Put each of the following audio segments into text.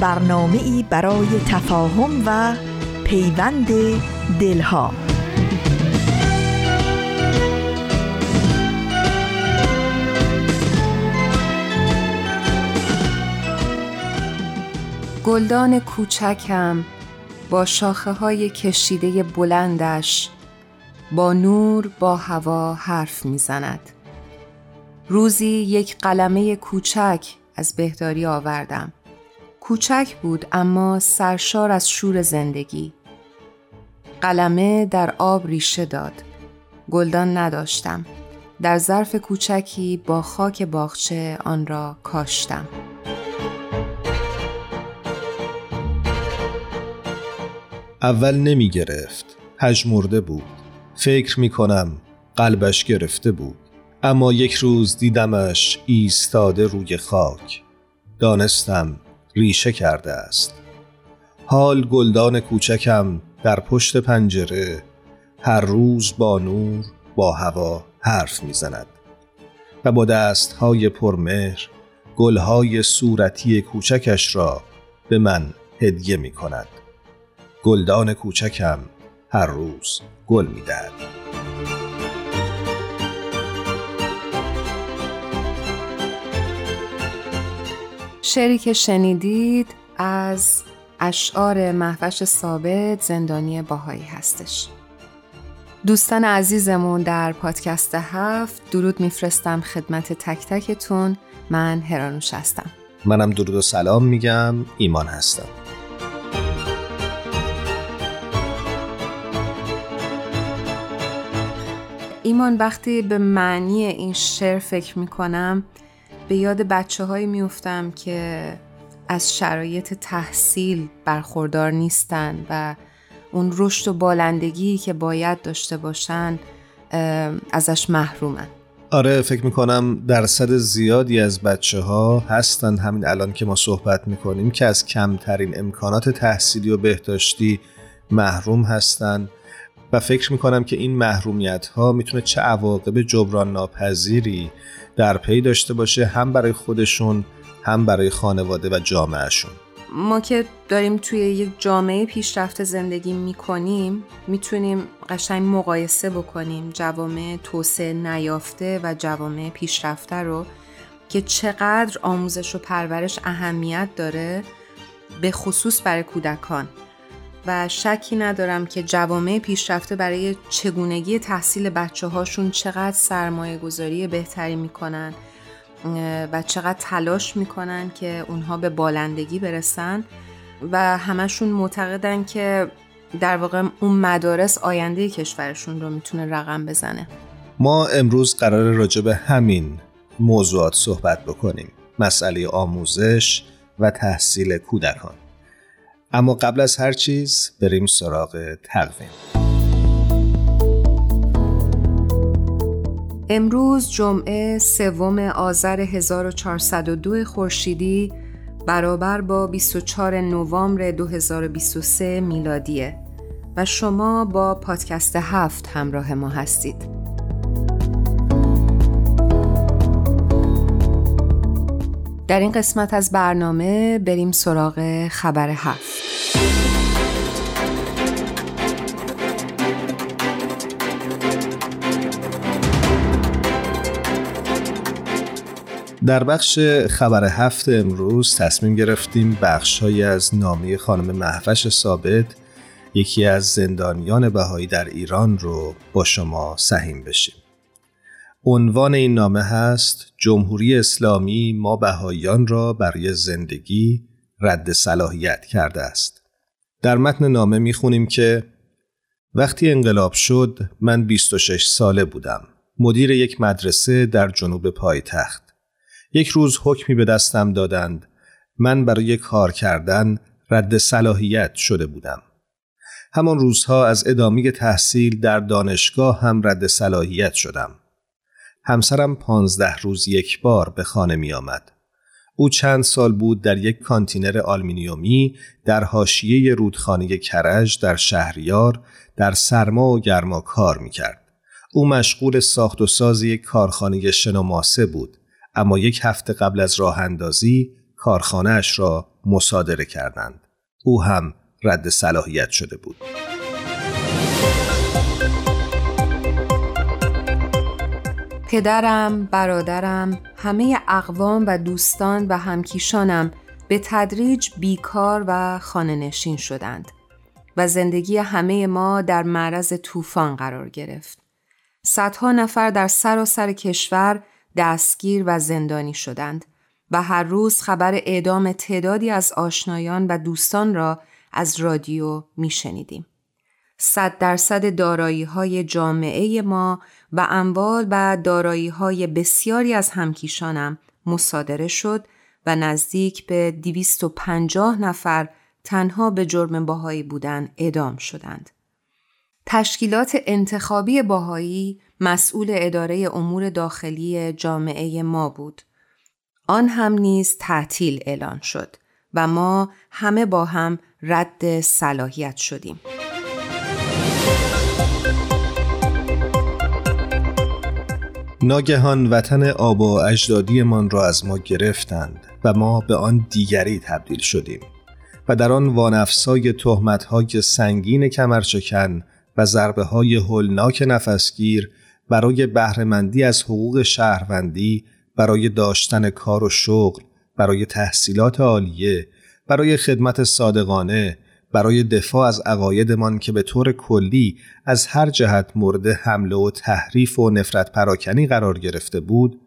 برنامه ای برای تفاهم و پیوند دلها گلدان کوچکم با شاخه های کشیده بلندش با نور با هوا حرف می‌زند. روزی یک قلمه کوچک از بهداری آوردم. کوچک بود اما سرشار از شور زندگی. قلمه در آب ریشه داد. گلدان نداشتم. در ظرف کوچکی با خاک باغچه آن را کاشتم. اول نمی گرفت. پژمرده بود. فکر می کنم قلبش گرفته بود. اما یک روز دیدمش ایستاده روی خاک دانستم ریشه کرده است. حال گلدان کوچکم در پشت پنجره هر روز با نور با هوا حرف می‌زند. و با دستهای پرمهر گلهای صورتی کوچکش را به من هدیه می کند گلدان کوچکم هر روز گل می شعری که شنیدید از اشعار محوش ثابت زندانی باهایی هستش. دوستان عزیزمون در پادکست هفت درود میفرستم خدمت تک تکتون. من هرانوش هستم. منم درود و سلام میگم. ایمان هستم. ایمان وقتی به معنی این شعر فکر می‌کنم به یاد بچه هایی میفتم که از شرایط تحصیل برخوردار نیستن و اون رشد و بالندگی که باید داشته باشن ازش محرومن. آره فکر می‌کنم درصد زیادی از بچه ها هستن همین الان که ما صحبت می‌کنیم که از کمترین امکانات تحصیلی و بهداشتی محروم هستن. و فکر می‌کنم که این محرومیت ها می‌تونه چه عواقب جبران ناپذیری در پی داشته باشه هم برای خودشون هم برای خانواده و جامعهشون. ما که داریم توی یک جامعه پیشرفته زندگی می‌کنیم می‌تونیم قشنگ مقایسه بکنیم جوامع توسعه نیافته و جوامع پیشرفته رو که چقدر آموزش و پرورش اهمیت داره به خصوص برای کودکان. و شکی ندارم که جوامع پیشرفته برای چگونگی تحصیل بچه هاشون چقدر سرمایه گذاری بهتری می‌کنن و چقدر تلاش می‌کنن که اونها به بالندگی برسن. و همشون معتقدن که در واقع اون مدارس آینده کشورشون رو می‌تونه رقم بزنه. ما امروز قرار راجع به همین موضوعات صحبت بکنیم. مسئله آموزش و تحصیل کودکان. اما قبل از هر چیز بریم سراغ تقویم امروز جمعه سوم آذر 1402 خورشیدی برابر با 24 نوامبر 2023 میلادیه و شما با پادکست هفت همراه ما هستید. در این قسمت از برنامه بریم سراغ خبر هفت. در بخش خبر هفت امروز تصمیم گرفتیم بخشهایی از نامه خانم محوش ثابت یکی از زندانیان بهایی در ایران رو با شما سهیم بشیم. عنوان این نامه هست جمهوری اسلامی ما بهاییان را برای زندگی رد صلاحیت کرده است. در متن نامه خونیم که وقتی انقلاب شد من 26 ساله بودم. مدیر یک مدرسه در جنوب پایتخت. یک حکم حکمی به دستم دادند من برای کار کردن رد صلاحیت شده بودم. همان روزها از ادامه تحصیل در دانشگاه هم رد صلاحیت شدم. همسرم پانزده روز یک بار به خانه می آمد. او چند سال بود در یک کانتینر آلمینیومی در حاشیه رودخانه کرج در شهریار در سرما و گرما کار می کرد. او مشغول ساخت و ساز یک کارخانه شنوماسه بود اما یک هفته قبل از راه اندازی کارخانهاش را مصادره کردند. او هم رد صلاحیت شده بود. پدرم، برادرم، همه اقوام و دوستان و همکیشانم به تدریج بیکار و خانه نشین شدند و زندگی همه ما در معرض طوفان قرار گرفت. صدها نفر در سراسر کشور دستگیر و زندانی شدند و هر روز خبر اعدام تعدادی از آشنایان و دوستان را از رادیو می شنیدیم. صد درصد دارایی های جامعه ما و اموال و دارایی های بسیاری از همکیشانم مصادره شد و نزدیک به 250 نفر تنها به جرم باهایی بودن اعدام شدند. تشکیلات انتخابی باهایی مسئول اداره امور داخلی جامعه ما بود. آن هم نیز تعطیل اعلان شد و ما همه با هم رد صلاحیت شدیم. ناگهان وطن و اجدادیمان را از ما گرفتند و ما به آن دیگری تبدیل شدیم و در آن وانفسای تهمتهای سنگین کمرشکن و ضربه های هلناک نفسگیر برای بهرهمندی از حقوق شهروندی برای داشتن کار و شغل برای تحصیلات عالیه برای خدمت صادقانه برای دفاع از عقایدمان که به طور کلی از هر جهت مورد حمله و تحریف و نفرت پراکنی قرار گرفته بود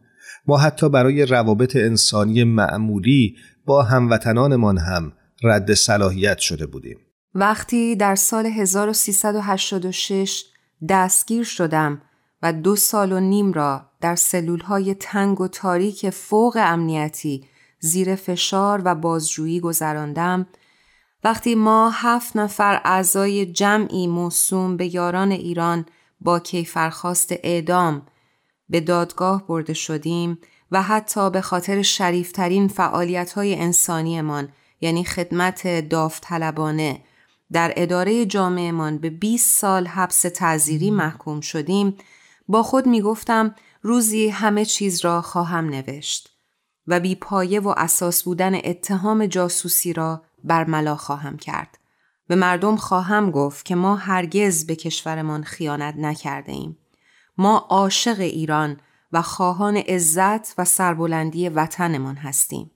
ما حتی برای روابط انسانی معمولی با هموطنانمان هم رد صلاحیت شده بودیم. وقتی در سال 1386 دستگیر شدم و دو سال و نیم را در سلولهای تنگ و تاریک فوق امنیتی زیر فشار و بازجویی گذراندم وقتی ما هفت نفر اعضای جمعی موسوم به یاران ایران با کیفرخواست اعدام به دادگاه برده شدیم و حتی به خاطر شریفترین فعالیت های انسانیمان یعنی خدمت داوطلبانه در اداره جامعهمان به 20 سال حبس تعذیری محکوم شدیم با خود می گفتم روزی همه چیز را خواهم نوشت و بی پایه و اساس بودن اتهام جاسوسی را برملا خواهم کرد. به مردم خواهم گفت که ما هرگز به کشورمان خیانت نکرده ایم. ما عاشق ایران و خواهان عزت و سربلندی وطنمان هستیم.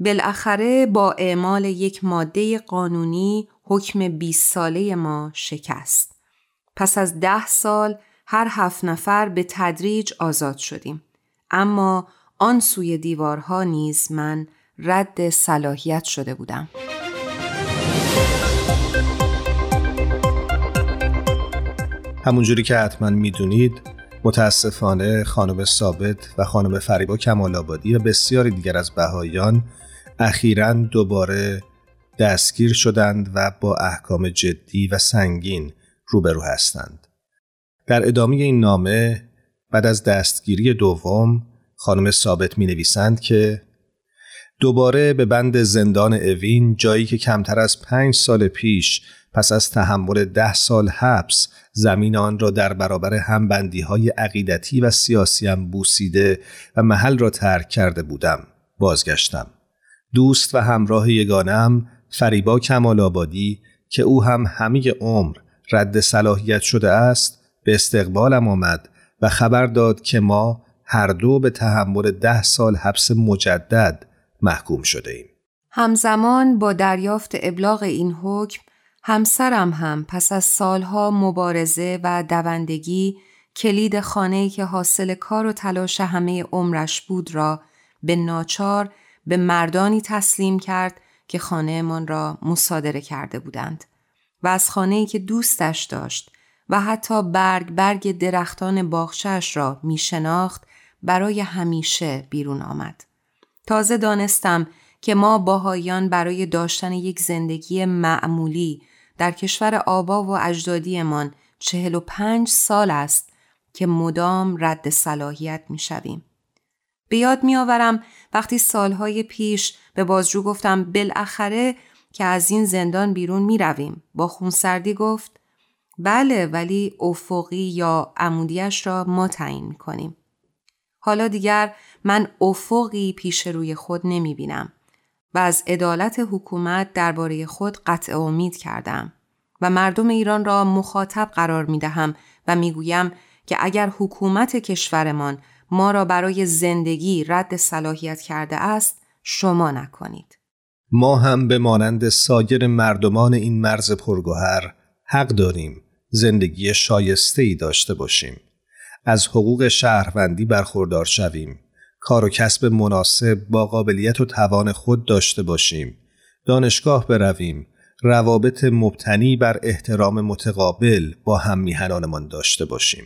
بالاخره با اعمال یک ماده قانونی حکم 20 ساله ما شکست. پس از ده سال هر هفت نفر به تدریج آزاد شدیم. اما آن سوی دیوارها نیز من رد صلاحیت شده بودم. همونجوری که حتما می‌دونید متاسفانه خانم ثابت و خانم فریبا کمال آبادی و بسیاری دیگر از بهایان اخیرا دوباره دستگیر شدند و با احکام جدی و سنگین روبرو هستند. در ادامه این نامه بعد از دستگیری دوم خانم ثابت می نویسند که دوباره به بند زندان اوین جایی که کمتر از پنج سال پیش پس از تحمل ده سال حبس زمین آن را در برابر همبندی های عقیدتی و سیاسی هم بوسیده و محل را ترک کرده بودم بازگشتم. دوست و همراه یگانم فریبا کمال آبادی که او هم همه عمر رد صلاحیت شده است به استقبالم آمد و خبر داد که ما هر دو به تحمل ده سال حبس مجدد محکوم شده ایم. همزمان با دریافت ابلاغ این حکم همسرم هم پس از سالها مبارزه و دوندگی کلید خانه‌ای که حاصل کار و تلاش همه عمرش بود را به ناچار به مردانی تسلیم کرد که خانهمان را مصادره کرده بودند و از خانه‌ای که دوستش داشت و حتی برگ برگ درختان باغچهش را می شناخت برای همیشه بیرون آمد. تازه دانستم که ما باهایان برای داشتن یک زندگی معمولی در کشور آبا و اجدادیمان چهل و پنج سال است که مدام رد صلاحیت می شویم. به می آورم وقتی سالهای پیش به بازجو گفتم بالاخره که از این زندان بیرون می رویم. با خونسردی گفت بله ولی افقی یا عمودیش را ما تعیین می کنیم. حالا دیگر من افقی پیش روی خود نمی بینم و از عدالت حکومت درباره خود قطع امید کردم و مردم ایران را مخاطب قرار می دهم و می گویم که اگر حکومت کشورمان ما را برای زندگی رد صلاحیت کرده است شما نکنید. ما هم به مانند سایر مردمان این مرز پرگوهر حق داریم زندگی شایسته ای داشته باشیم. از حقوق شهروندی برخوردار شویم. کار و کسب مناسب با قابلیت و توان خود داشته باشیم. دانشگاه برویم. روابط مبتنی بر احترام متقابل با هم میهنانمان داشته باشیم.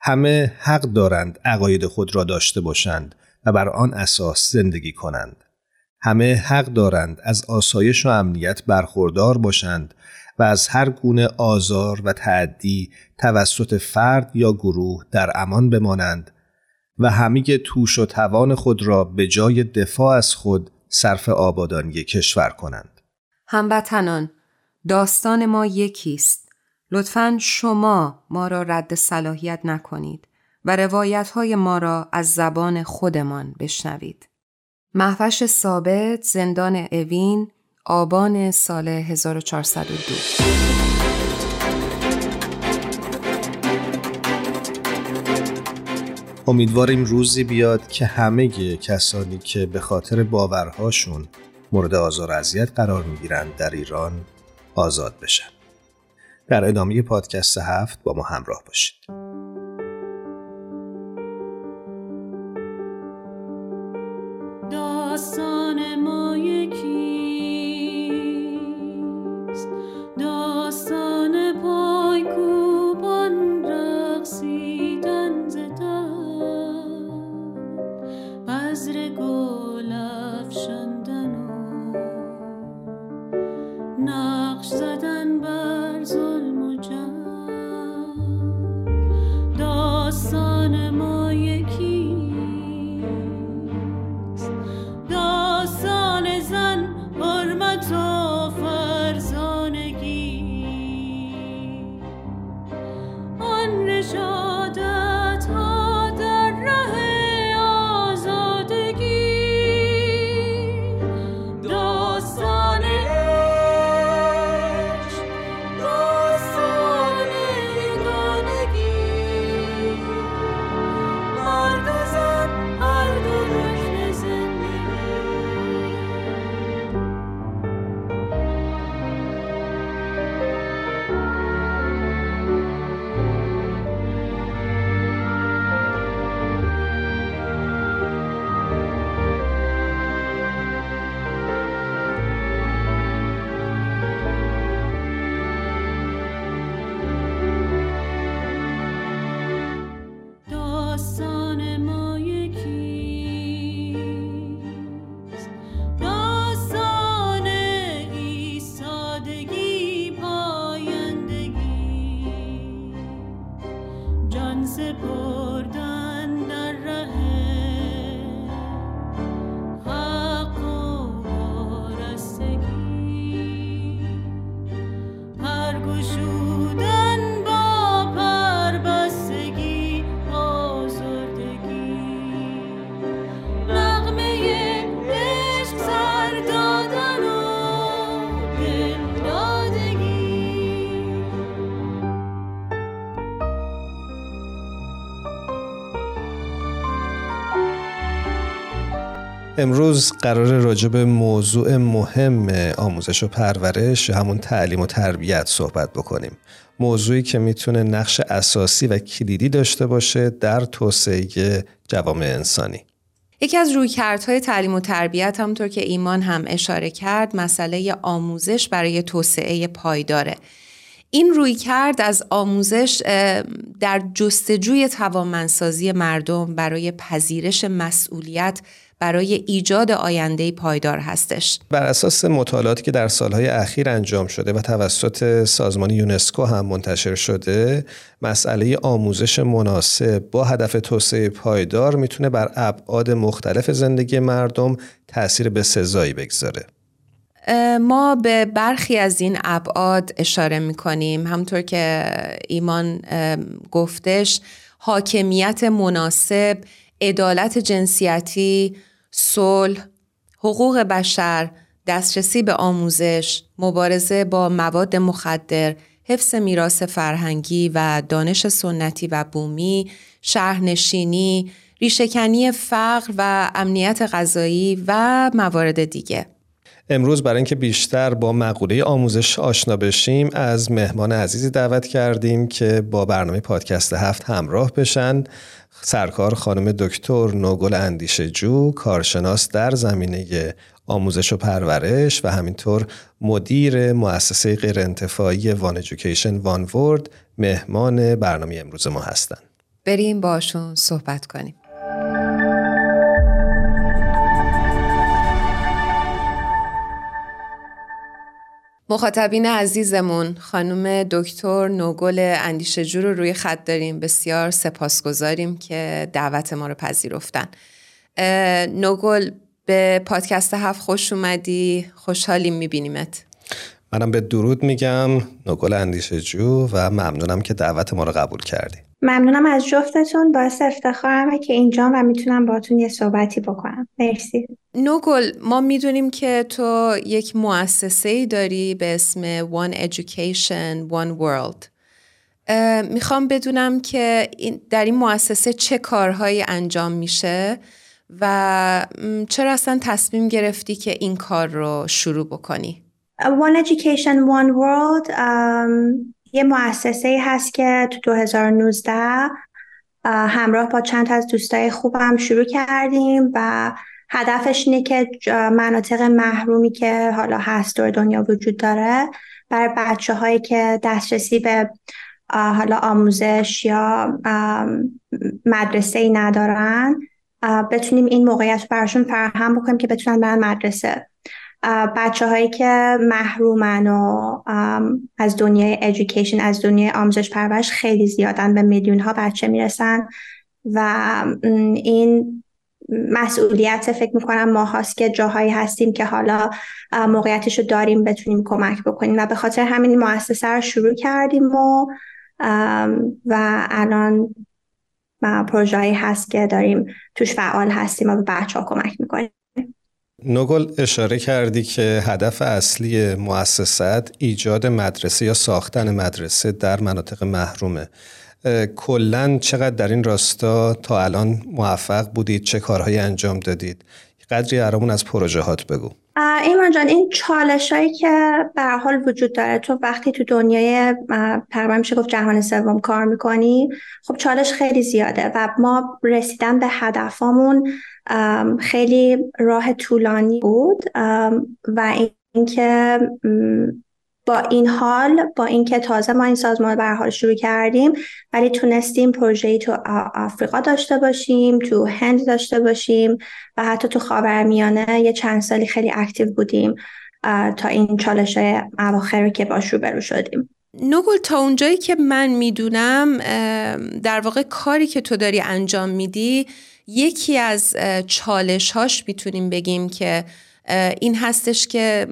همه حق دارند عقاید خود را داشته باشند و بر آن اساس زندگی کنند. همه حق دارند از آسایش و امنیت برخوردار باشند و از هر گونه آزار و تعدی توسط فرد یا گروه در امان بمانند و همه توش و توان خود را به جای دفاع از خود صرف آبادانی کشور کنند. هموطنان داستان ما یکیست. لطفا شما ما را رد صلاحیت نکنید و روایت های ما را از زبان خودمان بشنوید. محوش ثابت زندان اوین آبان سال 1402 امیدواریم روزی بیاد که همه کسانی که به خاطر باورهاشون مورد آزار اذیت قرار می‌گیرند در ایران آزاد بشن. در ادامه پادکست هفت با ما همراه باشید. امروز قرار راجع به موضوع مهم آموزش و پرورش همون تعلیم و تربیت صحبت بکنیم. موضوعی که می‌تونه نقش اساسی و کلیدی داشته باشه در توسعه جوامع انسانی. یکی از رویکردهای تعلیم و تربیت همونطور که ایمان هم اشاره کرد مسئله آموزش برای توسعه پایداره. این روی کرد از آموزش در جستجوی توانمندسازی مردم برای پذیرش مسئولیت برای ایجاد آینده پایدار هستش. بر اساس مطالعاتی که در سالهای اخیر انجام شده و توسط سازمان یونسکو هم منتشر شده مسئله آموزش مناسب با هدف توسعه پایدار می‌تونه بر ابعاد مختلف زندگی مردم تاثیر به سزایی بگذاره. ما به برخی از این ابعاد اشاره می‌کنیم. همطور که ایمان گفتش حاکمیت مناسب عدالت جنسیتی صلح حقوق بشر دسترسی به آموزش مبارزه با مواد مخدر حفظ میراث فرهنگی و دانش سنتی و بومی شهرنشینی ریشهکنی فقر و امنیت غذایی و موارد دیگه. امروز برای اینکه بیشتر با مقوله آموزش آشنا بشیم از مهمان عزیزی دعوت کردیم که با برنامه پادکست هفت همراه بشن سرکار خانم دکتر نوگل اندیشه جو کارشناس در زمینه آموزش و پرورش و همینطور مدیر مؤسسه غیرانتفاعی وان ایژوکیشن وان ورد مهمان برنامه امروز ما هستند. بریم باشون صحبت کنیم. مخاطبین عزیزمون خانم دکتر نوگل اندیشجو رو روی خط داریم. بسیار سپاسگزاریم که دعوت ما رو پذیرفتن. نوگل به پادکست هفت خوش اومدی. خوشحالیم میبینیمت. منم به درود میگم نوگل اندیشجو و ممنونم که دعوت ما رو قبول کردی. ممنونم از جفتتون. باعث افتخارمه که اینجا و می‌تونم باتون یه صحبتی بکنم. مرسی. نوگل ما می‌دونیم که تو یک مؤسسه ای داری به اسم One Education One World. می‌خوام بدونم که در این مؤسسه چه کارهایی انجام میشه و چرا اصلا تصمیم گرفتی که این کار رو شروع بکنی؟ One Education One World یه مؤسسه هست که تو 2019 همراه با چند از دوستای خوبم شروع کردیم و هدفش اینه که مناطق محرومی که حالا هست دور دنیا وجود داره برای بچه هایی که دسترسی به حالا آموزش یا مدرسه ای ندارن بتونیم این موقعیت براشون فراهم بکنیم که بتونن برن مدرسه بچه هایی که محرومن و از دنیای ادویکیشن از دنیای آموزش پرورش خیلی زیادن به میلیون ها بچه می‌رسن و این مسئولیت فکر می‌کنم ما هاست که جاهایی هستیم که حالا موقعیتش رو داریم بتونیم کمک بکنیم و به خاطر همین مؤسسه رو شروع کردیم و و الان پروژه‌ای هست که داریم توش فعال هستیم و به بچه ها کمک می‌کنیم. نوگل اشاره کردی که هدف اصلی مؤسسات ایجاد مدرسه یا ساختن مدرسه در مناطق محرومه. کلا چقدر در این راستا تا الان موفق بودید؟ چه کارهایی انجام دادید؟ قدری برامون از پروژهات بگو. ایمان جان این چالش هایی که به حال وجود داره تو وقتی تو دنیای تقریبا میشه گفت جهان سوم کار می‌کنی خب چالش خیلی زیاده و ما رسیدن به هدفمون خیلی راه طولانی بود. و اینکه با این حال با اینکه تازه ما این سازمان به حال شروع کردیم ولی تونستیم پروژه‌ای تو آفریقا داشته باشیم تو هند داشته باشیم و حتی تو خاورمیانه یه چند سالی خیلی اکتیو بودیم تا این چالش اواخر که باش روبرو شدیم. نوگل تا اونجایی که من می‌دونم در واقع کاری که تو داری انجام میدی یکی از چالش هاش می‌تونیم بگیم که این هستش که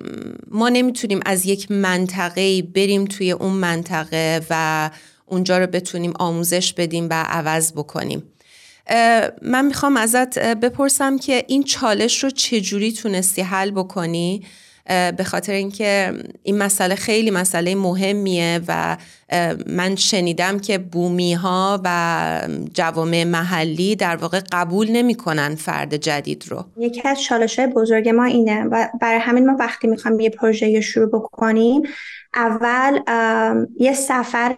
ما نمی‌تونیم از یک منطقه بریم توی اون منطقه و اونجا رو بتونیم آموزش بدیم و عوض بکنیم. من می‌خوام ازت بپرسم که این چالش رو چجوری تونستی حل بکنی؟ به خاطر اینکه این مسئله خیلی مسئله مهمیه و من شنیدم که بومی ها و جوامع محلی در واقع قبول نمی‌کنن فرد جدید رو. یکی از چالش های بزرگ ما اینه و برای همین ما وقتی می‌خوام یه پروژه شروع بکنیم اول یه سفر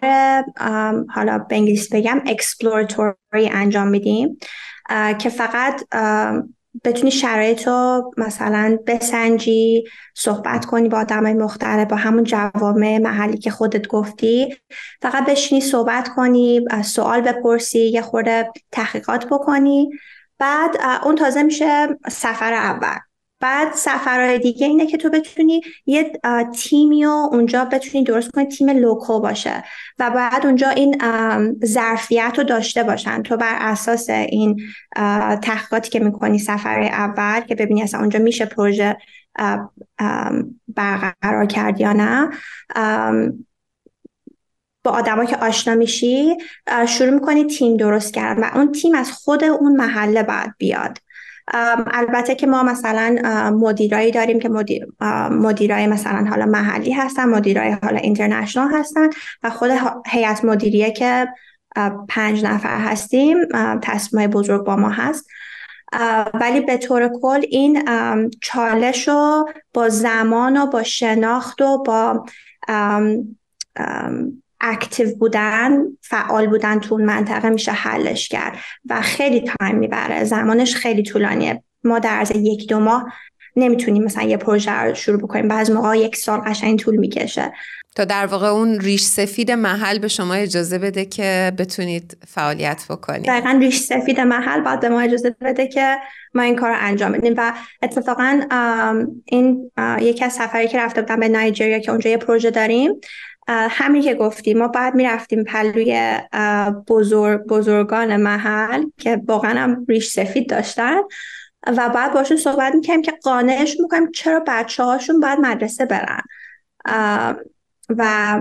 حالا به انگلیسی بگم اکسپلوراتوری انجام میدیم که فقط بتونی شرایط رو مثلا بسنجی صحبت کنی با آدم مختلف با همون جوامع محلی که خودت گفتی. فقط بشینی صحبت کنی سوال بپرسی یه خورده تحقیقات بکنی. بعد اون تازه میشه سفر اول. بعد سفرهای دیگه اینه که تو بتونی یه تیمی رو اونجا بتونی درست کنی تیم لوکو باشه و بعد اونجا این ظرفیت رو داشته باشن. تو بر اساس این تحقیقاتی که می‌کنی سفر اول که ببینی اصلا اونجا میشه پروژه برقرار کرد یا نه با آدما که آشنا میشی شروع می‌کنی تیم درست کردن و اون تیم از خود اون محله بعد بیاد. البته که ما مثلا مدیرایی داریم که مدیر مدیرای مثلا حالا محلی هستن مدیرای حالا اینترنشنال هستن و خود هیئت مدیریه که پنج نفر هستیم تصمیم بزرگ با ما هست. ولی به طور کل این چالش رو با زمان و با شناخت و با active بودن فعال بودن تو اون منطقه میشه حلش کرد و خیلی time می‌بره. زمانش خیلی طولانیه. ما در از یک دو ماه نمی‌تونیم مثلا یه پروژه رو شروع بکنیم. بعض موقع یک سال قشنگ طول می‌کشه. تا در واقع اون ریش سفید محل به شما اجازه بده که بتونید فعالیت بکنید؟ دقیقا ریش سفید محل باید به ما اجازه بده که ما این کار رو انجام بدیم. و اتفاقا این یکی از سفری که رفته بودم به نایجریا که اونجا یه پروژه داریم همین که گفتیم ما بعد می‌رفتیم پلوی بزرگ بزرگان محل که واقعا هم ریش سفید داشتن و بعد باشون صحبت می‌کنیم که قانعش می‌کنیم چرا بچه هاشون باید مدرسه برن. و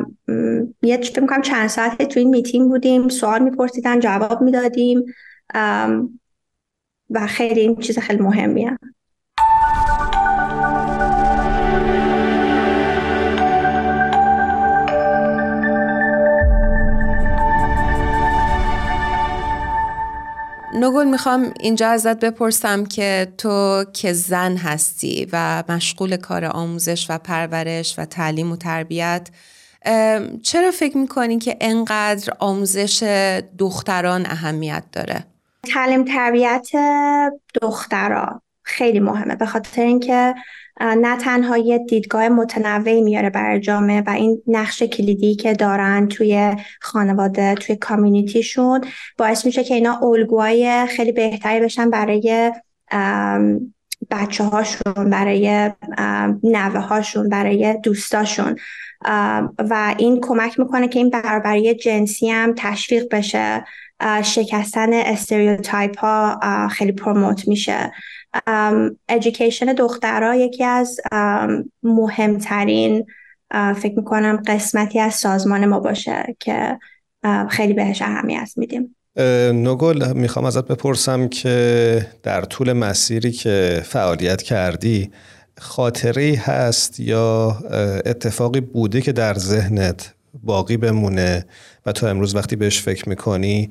یه فکر می‌کنم چند ساعت تو این میتینگ بودیم سوال میپرسیدن جواب می‌دادیم. و خیلی این چیز خیلی مهمیه. نگل می‌خوام اینجا ازت بپرسم که تو که زن هستی و مشغول کار آموزش و پرورش و تعلیم و تربیت چرا فکر می‌کنی که انقدر آموزش دختران اهمیت داره؟ تعلیم تربیت دختران خیلی مهمه به خاطر اینکه نه تنها یه دیدگاه متنوعی میاره برای جامعه و این نقش کلیدی که دارن توی خانواده توی کامیونیتیشون باعث میشه که اینا الگوهای خیلی بهتری بشن برای بچه هاشون برای نوه هاشون برای دوستاشون. و این کمک می‌کنه که این برابری جنسی هم تشویق بشه. شکستن stereotype ها خیلی promote میشه. education دخترها یکی از مهمترین فکر می‌کنم قسمتی از سازمان ما باشه که خیلی بهش اهمیت میدیم. نگل می‌خوام ازت بپرسم که در طول مسیری که فعالیت کردی خاطری هست یا اتفاقی بوده که در ذهنت باقی بمونه و تو امروز وقتی بهش فکر می‌کنی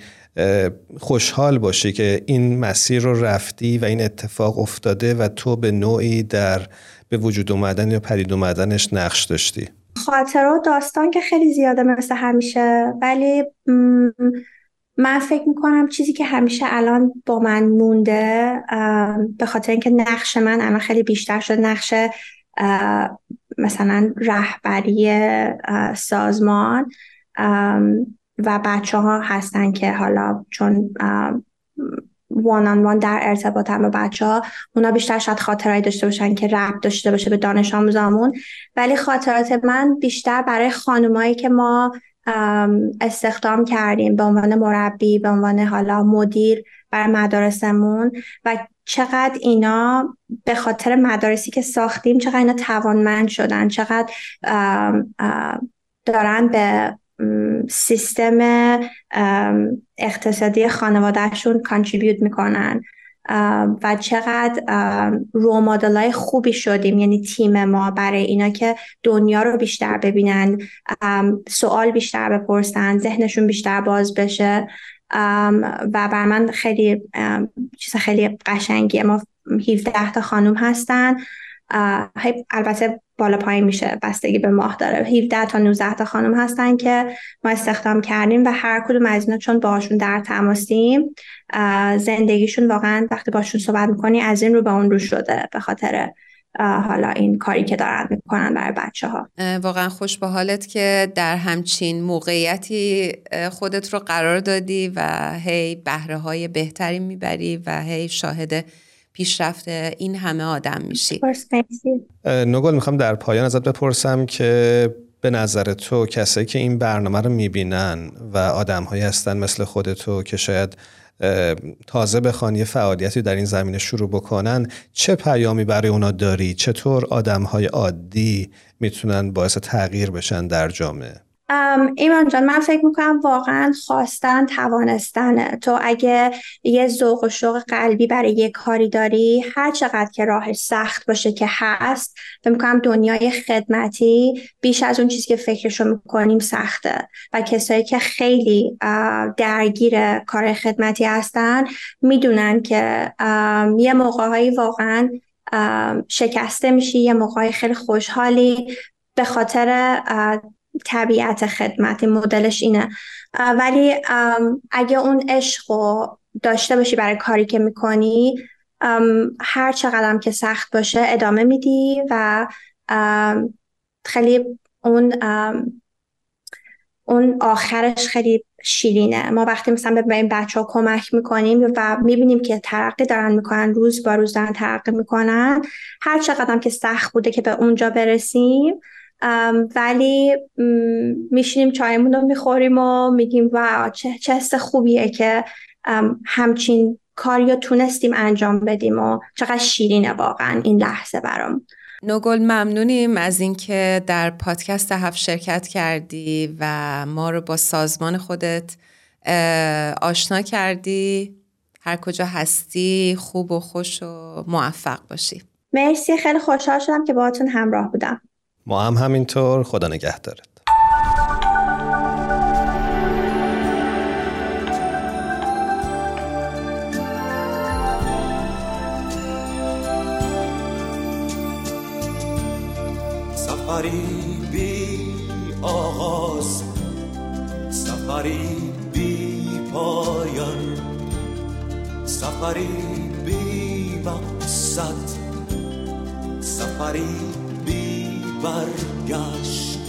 خوشحال باشی که این مسیر رو رفتی و این اتفاق افتاده و تو به نوعی در به وجود اومدن یا پدید اومدنش نقش داشتی. خاطر داستان که خیلی زیاده مثل همیشه ولی من فکر می‌کنم چیزی که همیشه الان با من مونده به خاطر اینکه نقش من الان خیلی بیشتر شد نقش مثلا رهبری سازمان و بچه ها هستن که حالا چون وان آن وان در ارتباط هم با بچه ها اونا بیشتر شاید خاطرهایی داشته باشن که ربط داشته باشه به دانش آموزامون. ولی خاطرات من بیشتر برای خانمایی که ما استخدام کردیم به عنوان مربی به عنوان حالا مدیر برای مدارسمون و چقدر اینا به خاطر مدارسی که ساختیم چقدر اینا توانمند شدن چقدر دارن به سیستم اقتصادی خانوادهشون کانتریبیوت می‌کنن. و چقدر رو های خوبی شدیم. یعنی تیم ما برای اینا که دنیا رو بیشتر ببینن سوال بیشتر بپرسن ذهنشون بیشتر باز بشه. و بر من خیلی چیز خیلی قشنگیه. ما 17 تا خانوم هستن. البته بالا پایین میشه. بستگی به ماه داره. 17 تا 19 تا خانم هستن که ما استخدام کردیم و هر کدوم از اینا چون باهاشون در تماسیم زندگیشون واقعا وقتی باشون صحبت می‌کنی از این رو به اون رو شده به خاطر حالا این کاری که دارن می‌کنن برای بچه ها واقعا خوش به حالت که در همچین موقعیتی خودت رو قرار دادی و هی بهره های بهتری می‌بری و هی شاهد پیشرفت این همه آدم میشی. نگل می‌خوام در پایان ازت بپرسم که به نظر تو کسایی که این برنامه رو می‌بینن و آدم هایی هستن مثل خودتو که شاید تازه بخوان یه فعالیتی در این زمینه شروع بکنن چه پیامی برای اونا داری؟ چطور آدم های عادی می‌تونن باعث تغییر بشن در جامعه؟ ایمان جان من فکر می‌کنم واقعا خواستن توانستنه. تو اگه یه ذوق و شوق قلبی برای یه کاری داری هر چقدر که راهش سخت باشه که هست فکر می‌کنم دنیای خدمتی بیش از اون چیزی که فکرشو می‌کنیم سخته. و کسایی که خیلی درگیر کار خدمتی هستن می‌دونن که یه موقعهایی واقعا شکسته میشی یه موقعی خیلی خوشحالی. به خاطر طبیعت خدمت مدلش اینه. ولی اگه اون عشق رو داشته باشی برای کاری که می‌کنی هر چقدر که سخت باشه ادامه میدی و خیلی اون اون آخرش خیلی شیرینه. ما وقتی مثلا به این بچه ها کمک می‌کنیم و می‌بینیم که ترقی دارن می‌کنن روز با روز دارن ترقی می‌کنن هر چقدر که سخت بوده که به اونجا برسیم ولی میشینیم چایمون رو می‌خوریم و میگیم و چه, چه خوبیه که همچین کاری رو تونستیم انجام بدیم و چقدر شیرینه واقعا این لحظه برام. نوگل ممنونیم از اینکه در پادکست هفت شرکت کردی و ما رو با سازمان خودت آشنا کردی. هر کجا هستی خوب و خوش و موفق باشی. مرسی خیلی خوشحال شدم که باهاتون همراه بودم. ما هم همینطور. خدا نگه دارد سفری بی آغاز سفری بی پایان سفری بی مقصد سفری برگشت.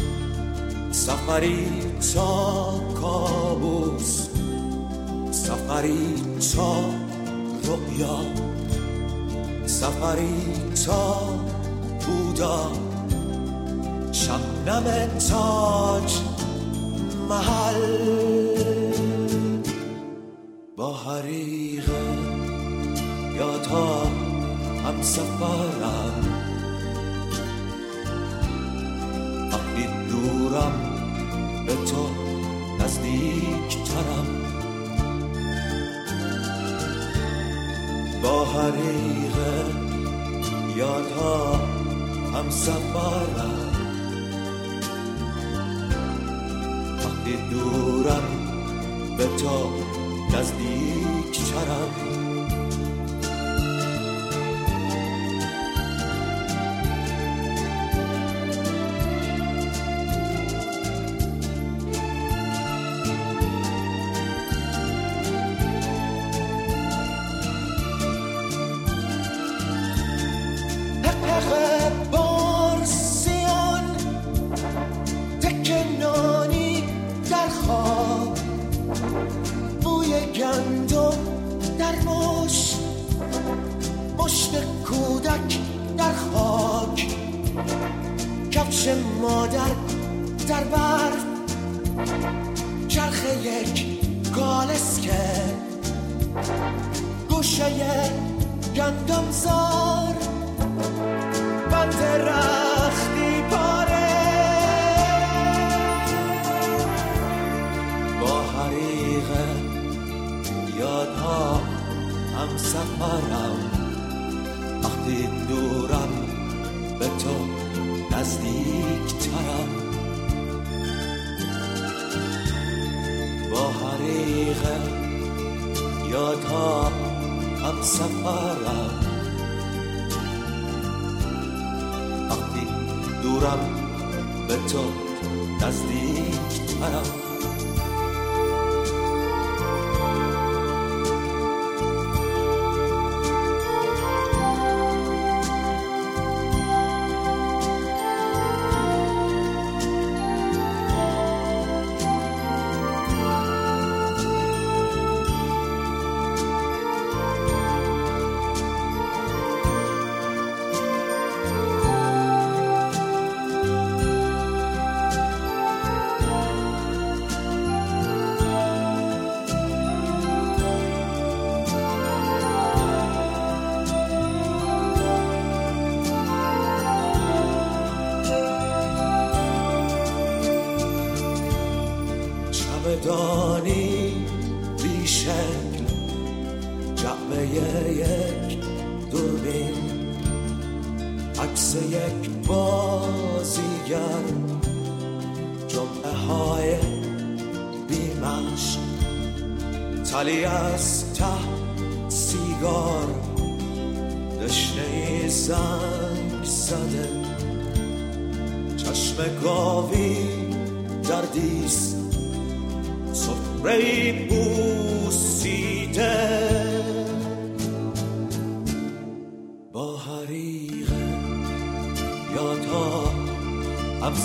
سفری تا کابوس. سفری تا رؤیا. سفری تا بودا. شبنم تاج محل. با حریق یا تا هم سفرم. به تو نزدیک ترم با حریق یادها هم سفرم. وقتی دورم به تو نزدیک ترم دورم به تو نزدیک ترم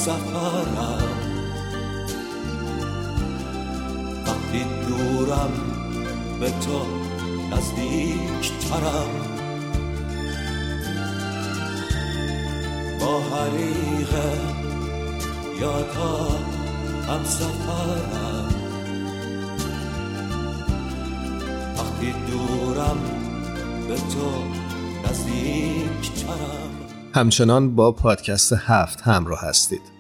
سفرم. وقتی دورم به تو نزدیک ترم با حریق یادها هم سفرم. وقتی دورم به تو نزدیک ترم همچنان با پادکست هفت همراه هستید.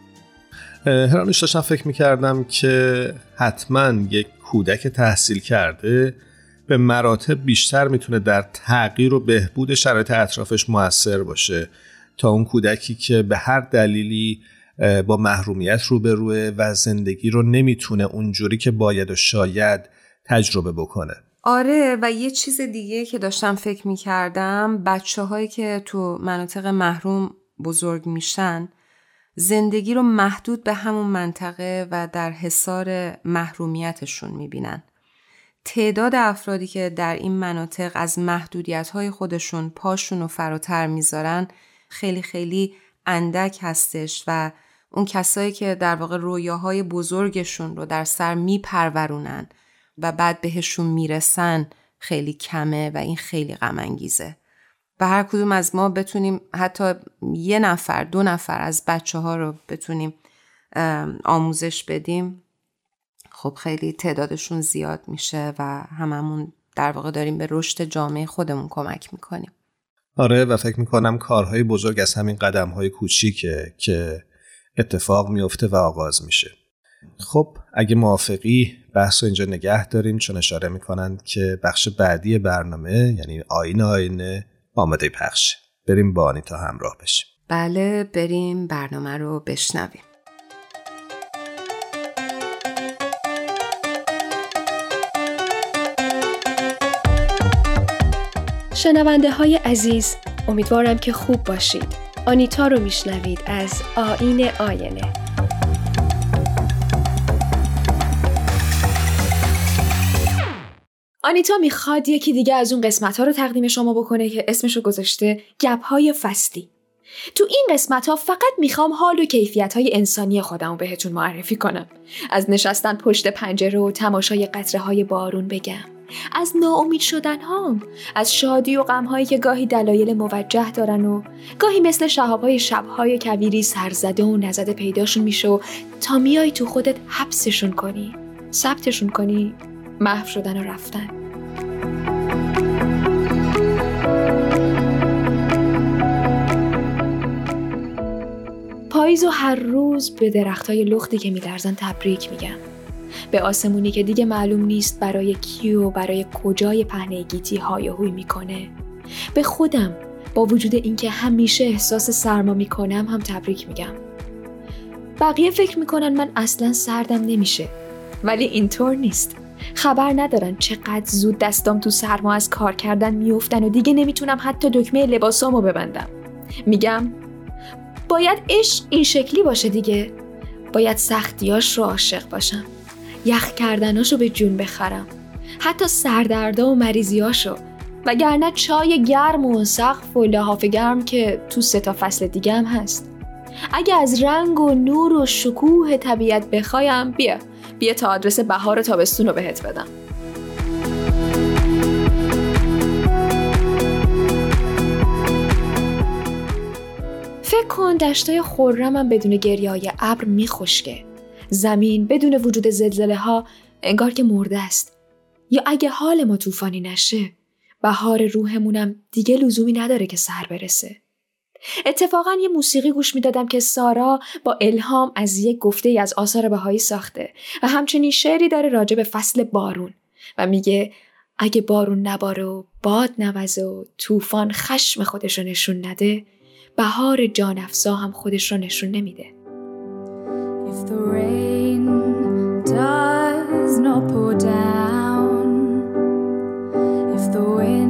هرانوش داشتم فکر می‌کردم که حتما یک کودک تحصیل کرده به مراتب بیشتر می‌تونه در تغییر و بهبود شرایط اطرافش موثر باشه. تا اون کودکی که به هر دلیلی با محرومیت روبروه و زندگی رو نمی‌تونه اونجوری که باید و شاید تجربه بکنه. آره و یه چیز دیگه که داشتم فکر می کردم بچه هایی که تو مناطق محروم بزرگ میشن زندگی رو محدود به همون منطقه و در حصار محرومیتشون می‌بینن. تعداد افرادی که در این مناطق از محدودیت خودشون پاشون رو فراتر می‌ذارن خیلی خیلی اندک هستش و اون کسایی که در واقع رویاهای بزرگشون رو در سر میپرورونن و بعد بهشون می‌رسن خیلی کمه و این خیلی غم انگیزه. و هر کدوم از ما بتونیم حتی یه نفر دو نفر از بچه ها رو بتونیم آموزش بدیم. خب خیلی تعدادشون زیاد میشه و هممون در واقع داریم به رشد جامعه خودمون کمک می‌کنیم. آره و فکر می‌کنم کارهای بزرگ از همین قدم های کوچیکه که اتفاق میفته و آغاز میشه. خب اگه موافقی بحث رو اینجا نگه داریم چون اشاره می‌کنند که بخش بعدی برنامه یعنی آین آینه آماده پخش. بریم با آنیتا همراه بشیم. بله بریم برنامه رو بشنویم. شنونده های عزیز امیدوارم که خوب باشید. آنیتا رو میشنوید از آین آینه. آنیتا می‌خواد یکی دیگه از اون قسمت ها رو تقدیم شما بکنه که اسمشو گذاشته گپ های فصلی. تو این قسمت ها فقط می‌خوام حال و کیفیت های انسانی خودم بهتون معرفی کنم. از نشستن پشت پنجره و تماشای قطره های بارون بگم. از ناامید شدن هام از شادی و غم هایی که گاهی دلایل موجه دارن و گاهی مثل شهاب های شب های کویری سرزده و نزده پیداشون میشه و تا میای تو خودت حبسشون کنی ثبتشون کنی محو شدن و رفتن. پاییز و هر روز به درخت های لختی که میلرزن تبریک میگم. به آسمونی که دیگه معلوم نیست برای کی و برای کجای پهنه گیتی های هوی می‌کنه. به خودم با وجود اینکه همیشه احساس سرما می‌کنم هم تبریک میگم. بقیه فکر می‌کنن من اصلا سردم نمیشه. ولی اینطور نیست. خبر ندارن چقدر زود دستام تو سرما از کار کردن میفتن و دیگه نمی‌تونم حتی دکمه لباسامو ببندم. میگم باید عشق این شکلی باشه دیگه. باید سختیاش رو عاشق باشم. یخ کردناشو به جون بخرم. حتی سردردا و مریضیاشو. وگرنه چای گرم و سقف و لحاف گرم که تو سه تا فصل دیگه هم هست. اگه از رنگ و نور و شکوه طبیعت بخوایم بیا. بیا تا آدرس بهار تابستون رو بهت بدم. فکر کن دشتای خورمم بدون گریه های ابر میخشکه. زمین بدون وجود زلزله ها انگار که مرده است. یا اگه حال ما طوفانی نشه بهار روحمونم دیگه لزومی نداره که سر برسه. اتفاقا یه موسیقی گوش می‌دادم که سارا با الهام از یک گفته ای از آثار بهایی ساخته و همچنین شعری داره راجع به فصل بارون و میگه اگه بارون نباره و باد نوزه و طوفان خشم خودش رو نشون نده بهار جان افزا هم خودش رو نشون نمیده. If the rain does not pour down, if the wind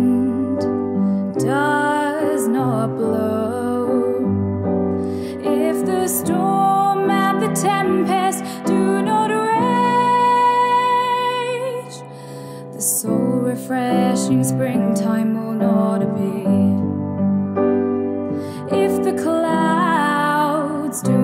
refreshing springtime will not appear. If the clouds do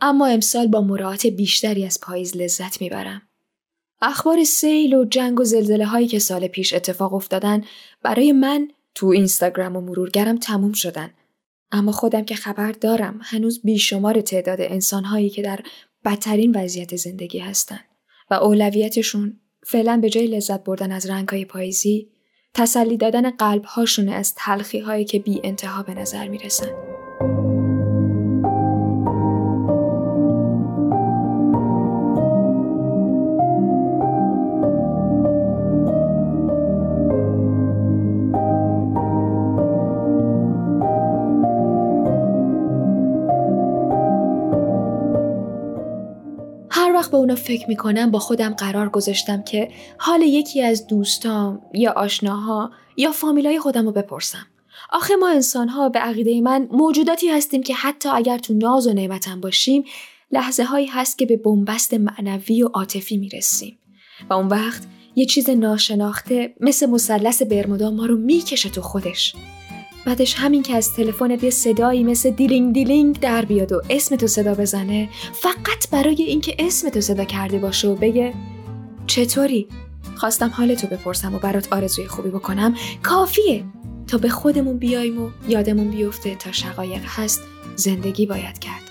اما امسال با مراعات بیشتری از پاییز لذت می‌برم. اخبار سیل و جنگ و زلزله هایی که سال پیش اتفاق افتادن برای من تو اینستاگرام و مرورگرم تموم شدن. اما خودم که خبر دارم هنوز بیشمار تعداد انسان هایی که در بدترین وضعیت زندگی هستن و اولویتشون فعلا به جای لذت بردن از رنگ های پاییزی تسلی دادن قلب هاشونه از تلخی هایی که بی انتها به نظر می‌رسن. هر وقت به اونا فکر می‌کنم با خودم قرار گذاشتم که حال یکی از دوستام یا آشناها یا فامیلای خودم رو بپرسم. آخه ما انسانها به عقیده من موجوداتی هستیم که حتی اگر تو ناز و نعمتم باشیم لحظه هایی هست که به بنبست معنوی و عاطفی می‌رسیم و اون وقت یه چیز ناشناخته مثل مثلث برمودا ما رو می‌کشه تو خودش بعدش همین که از تلفنت یه صدایی مثل دیلینگ دیلینگ در بیاد و اسم تو صدا بزنه فقط برای اینکه اسم تو صدا کرده باشه و بگه چطوری؟ خواستم حالتو بپرسم و برات آرزوی خوبی بکنم. کافیه. تا به خودمون بیایم و یادمون بیفته تا شقایق هست زندگی باید کرد.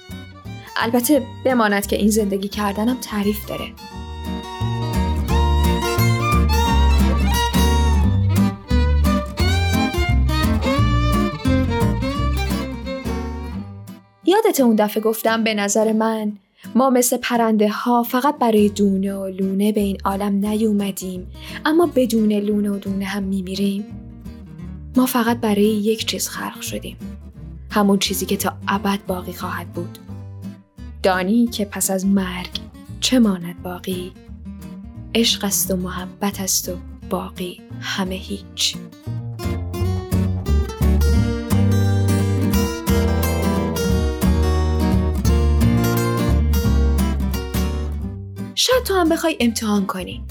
البته بماند که این زندگی کردنم تعریف داره. یادت اون دفعه گفتم به نظر من ما مثل پرنده ها فقط برای دونه و لونه به این عالم نیومدیم اما بدون لونه و دونه هم میمیریم. ما فقط برای یک چیز خلق شدیم. همون چیزی که تا ابد باقی خواهد بود. دانی که پس از مرگ چه ماند باقی؟ عشق است و محبت است و باقی همه هیچ. شاید تو هم بخوای امتحان کنی.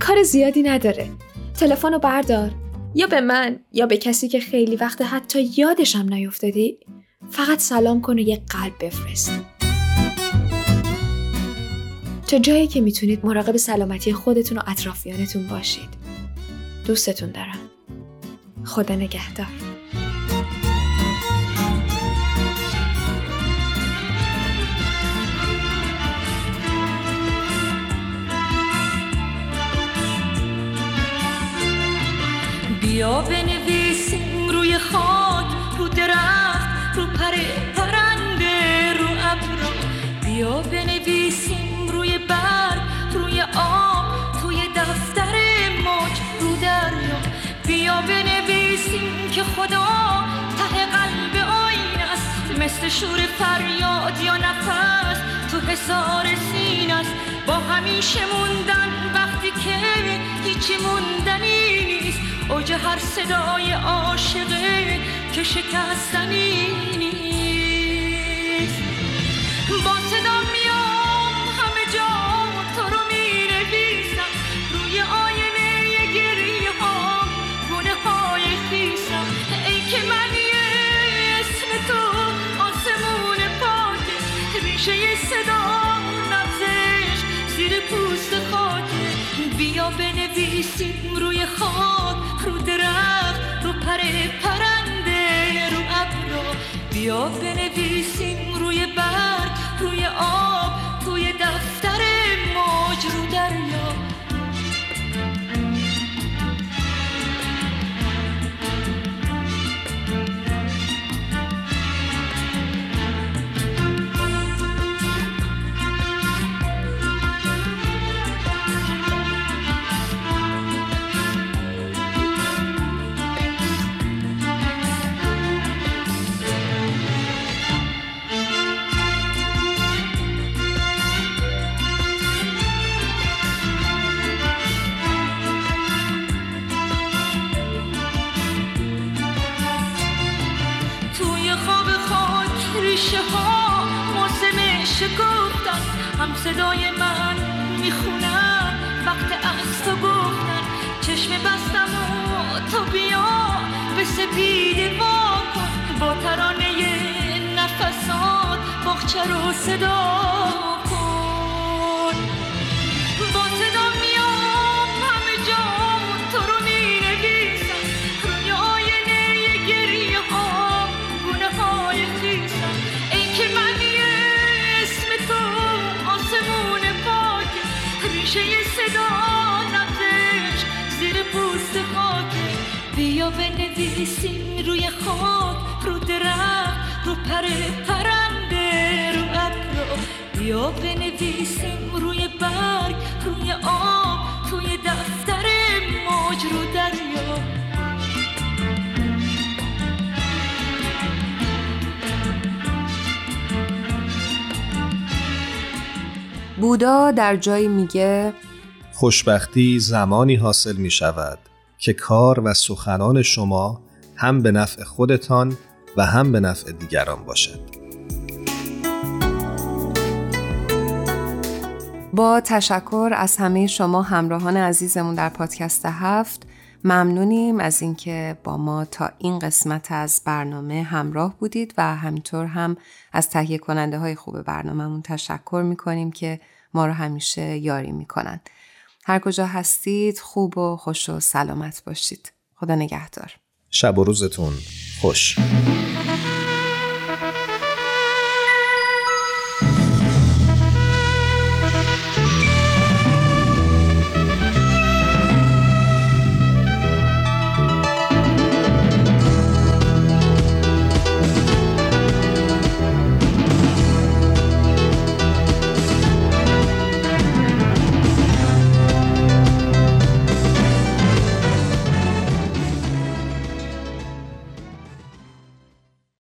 کار زیادی نداره. تلفن رو بردار. یا به من یا به کسی که خیلی وقت حتی یادشم نیفتادی فقط سلام کن و یه قلب بفرست. تا جایی که می‌تونید مراقب سلامتی خودتون و اطرافیانتون باشید. دوستتون دارم. خدا نگهدار. خدا ته قلب آین است. مثل شور فریاد یا نفس تو حسار سین است. با همیشه موندن وقتی که هیچی موندنی نیست. اوج هر صدای عاشقه که شکستنی نیست پر پرنده رو ابرا بیا بنویسیم روی برگ روی آب. باغچه رو صدا کن با صدا میام همه جا تو رو می نویسم روی آینه گریه ها گونه های خیسم ای که من یه اسم تو آسمون پاک. ریشه صدا نبزش زیر پوست خاکه بیا بنویسیم روی خاک رو درخت رو پر پرنده رو ابرا بیا بنویسیم روی برگ روی آب توی دفتر موج رو دریا بودا در جایی میگه خوشبختی زمانی حاصل می شود که کار و سخنان شما هم به نفع خودتان و هم به نفع دیگران باشد. با تشکر از همه شما همراهان عزیزمون در پادکست هفت ممنونیم از اینکه با ما تا این قسمت از برنامه همراه بودید و همینطور هم از تهیه کننده های خوب برنامهمون تشکر می‌کنیم که ما رو همیشه یاری می‌کنن. هر کجا هستید خوب و خوش و سلامت باشید. خدا نگهدار. شب و روزتون خوش.